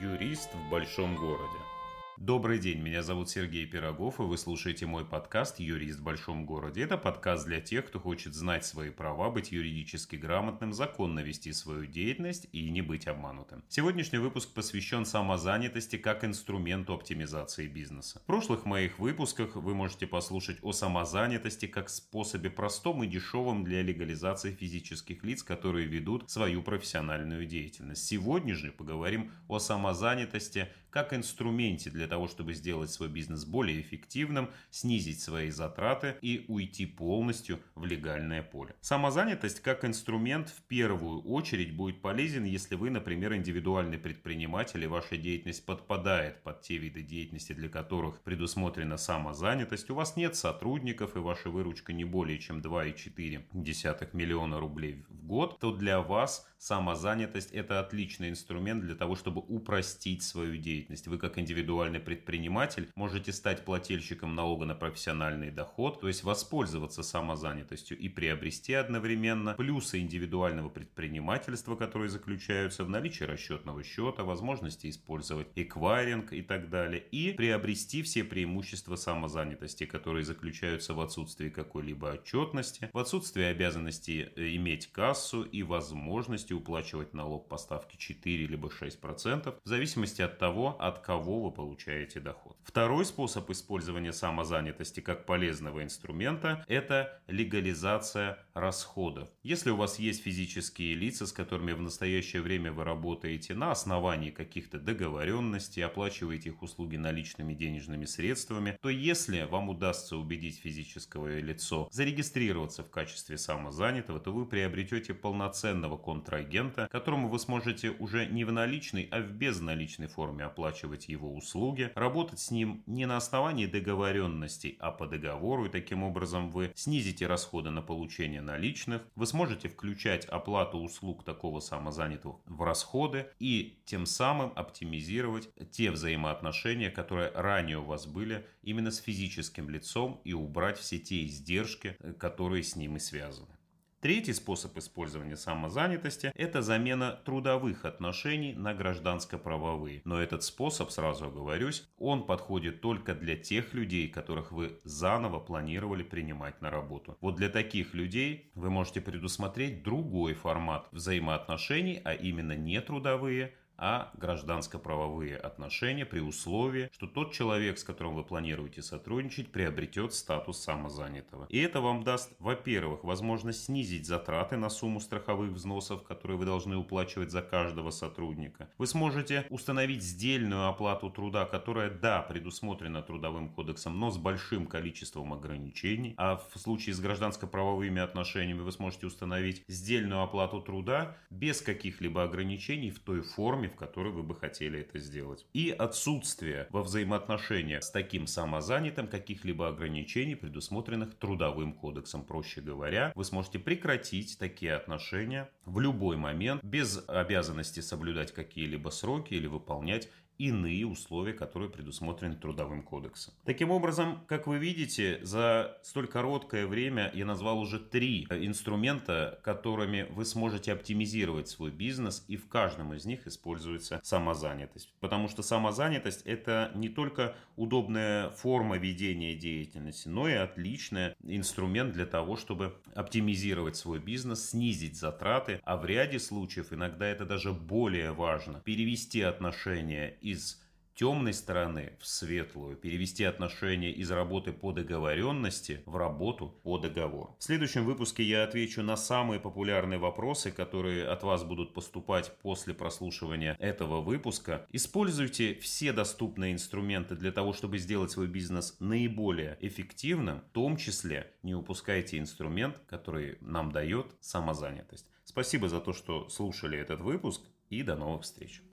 Юрист в большом городе. Добрый день, меня зовут Сергей Пирогов, и вы слушаете мой подкаст «Юрист в большом городе». Это подкаст для тех, кто хочет знать свои права, быть юридически грамотным, законно вести свою деятельность и не быть обманутым. Сегодняшний выпуск посвящен самозанятости как инструменту оптимизации бизнеса. В прошлых моих выпусках вы можете послушать о самозанятости как способе простом и дешевом для легализации физических лиц, которые ведут свою профессиональную деятельность. Сегодня же поговорим о самозанятости как инструменте для того, чтобы сделать свой бизнес более эффективным, снизить свои затраты и уйти полностью в легальное поле. Самозанятость как инструмент в первую очередь будет полезен, если вы, например, индивидуальный предприниматель и ваша деятельность подпадает под те виды деятельности, для которых предусмотрена самозанятость, у вас нет сотрудников и ваша выручка не более чем 2,4 миллиона рублей в год, то для вас самозанятость это отличный инструмент для того, чтобы упростить свою деятельность. Вы как индивидуальный предприниматель можете стать плательщиком налога на профессиональный доход, то есть воспользоваться самозанятостью и приобрести одновременно плюсы индивидуального предпринимательства, которые заключаются в наличии расчетного счета, возможности использовать эквайринг и так далее, и приобрести все преимущества самозанятости, которые заключаются в отсутствии какой-либо отчетности, в отсутствии обязанности э, иметь кассу и возможности уплачивать налог по ставке 4 либо 6% в зависимости от того, от кого вы получаете доход. Второй способ использования самозанятости как полезного инструмента – это легализация расходов. Если у вас есть физические лица, с которыми в настоящее время вы работаете на основании каких-то договоренностей, оплачиваете их услуги наличными денежными средствами, то если вам удастся убедить физическое лицо зарегистрироваться в качестве самозанятого, то вы приобретете полноценного контрагента, которому вы сможете уже не в наличной, а в безналичной форме оплачивать его услуги, работать с ним не на основании договоренностей, а по договору, и таким образом вы снизите расходы на получение наличных, вы сможете включать оплату услуг такого самозанятого в расходы и тем самым оптимизировать те взаимоотношения, которые ранее у вас были именно с физическим лицом и убрать все те издержки, которые с ним и связаны. Третий способ использования самозанятости – это замена трудовых отношений на гражданско-правовые. Но этот способ, сразу оговорюсь, он подходит только для тех людей, которых вы заново планировали принимать на работу. Вот для таких людей вы можете предусмотреть другой формат взаимоотношений, а именно не трудовые, а гражданско-правовые отношения при условии, что тот человек, с которым вы планируете сотрудничать, приобретет статус самозанятого. И это вам даст, во-первых, возможность снизить затраты на сумму страховых взносов, которые вы должны уплачивать за каждого сотрудника. Вы сможете установить сдельную оплату труда, которая, да, предусмотрена трудовым кодексом, но с большим количеством ограничений. А в случае с гражданско-правовыми отношениями вы сможете установить сдельную оплату труда без каких-либо ограничений в той форме, в которой вы бы хотели это сделать. И отсутствие во взаимоотношениях с таким самозанятым каких-либо ограничений, предусмотренных трудовым кодексом. Проще говоря, вы сможете прекратить такие отношения в любой момент без обязанности соблюдать какие-либо сроки или выполнять иные условия, которые предусмотрены Трудовым кодексом. Таким образом, как вы видите, за столь короткое время я назвал уже три инструмента, которыми вы сможете оптимизировать свой бизнес, и в каждом из них используется самозанятость. Потому что самозанятость это не только удобная форма ведения деятельности, но и отличный инструмент для того, чтобы оптимизировать свой бизнес, снизить затраты, а в ряде случаев иногда это даже более важно, перевести отношения из темной стороны в светлую, перевести отношения из работы по договоренности в работу по договору. В следующем выпуске я отвечу на самые популярные вопросы, которые от вас будут поступать после прослушивания этого выпуска. Используйте все доступные инструменты для того, чтобы сделать свой бизнес наиболее эффективным, в том числе не упускайте инструмент, который нам дает самозанятость. Спасибо за то, что слушали этот выпуск и до новых встреч.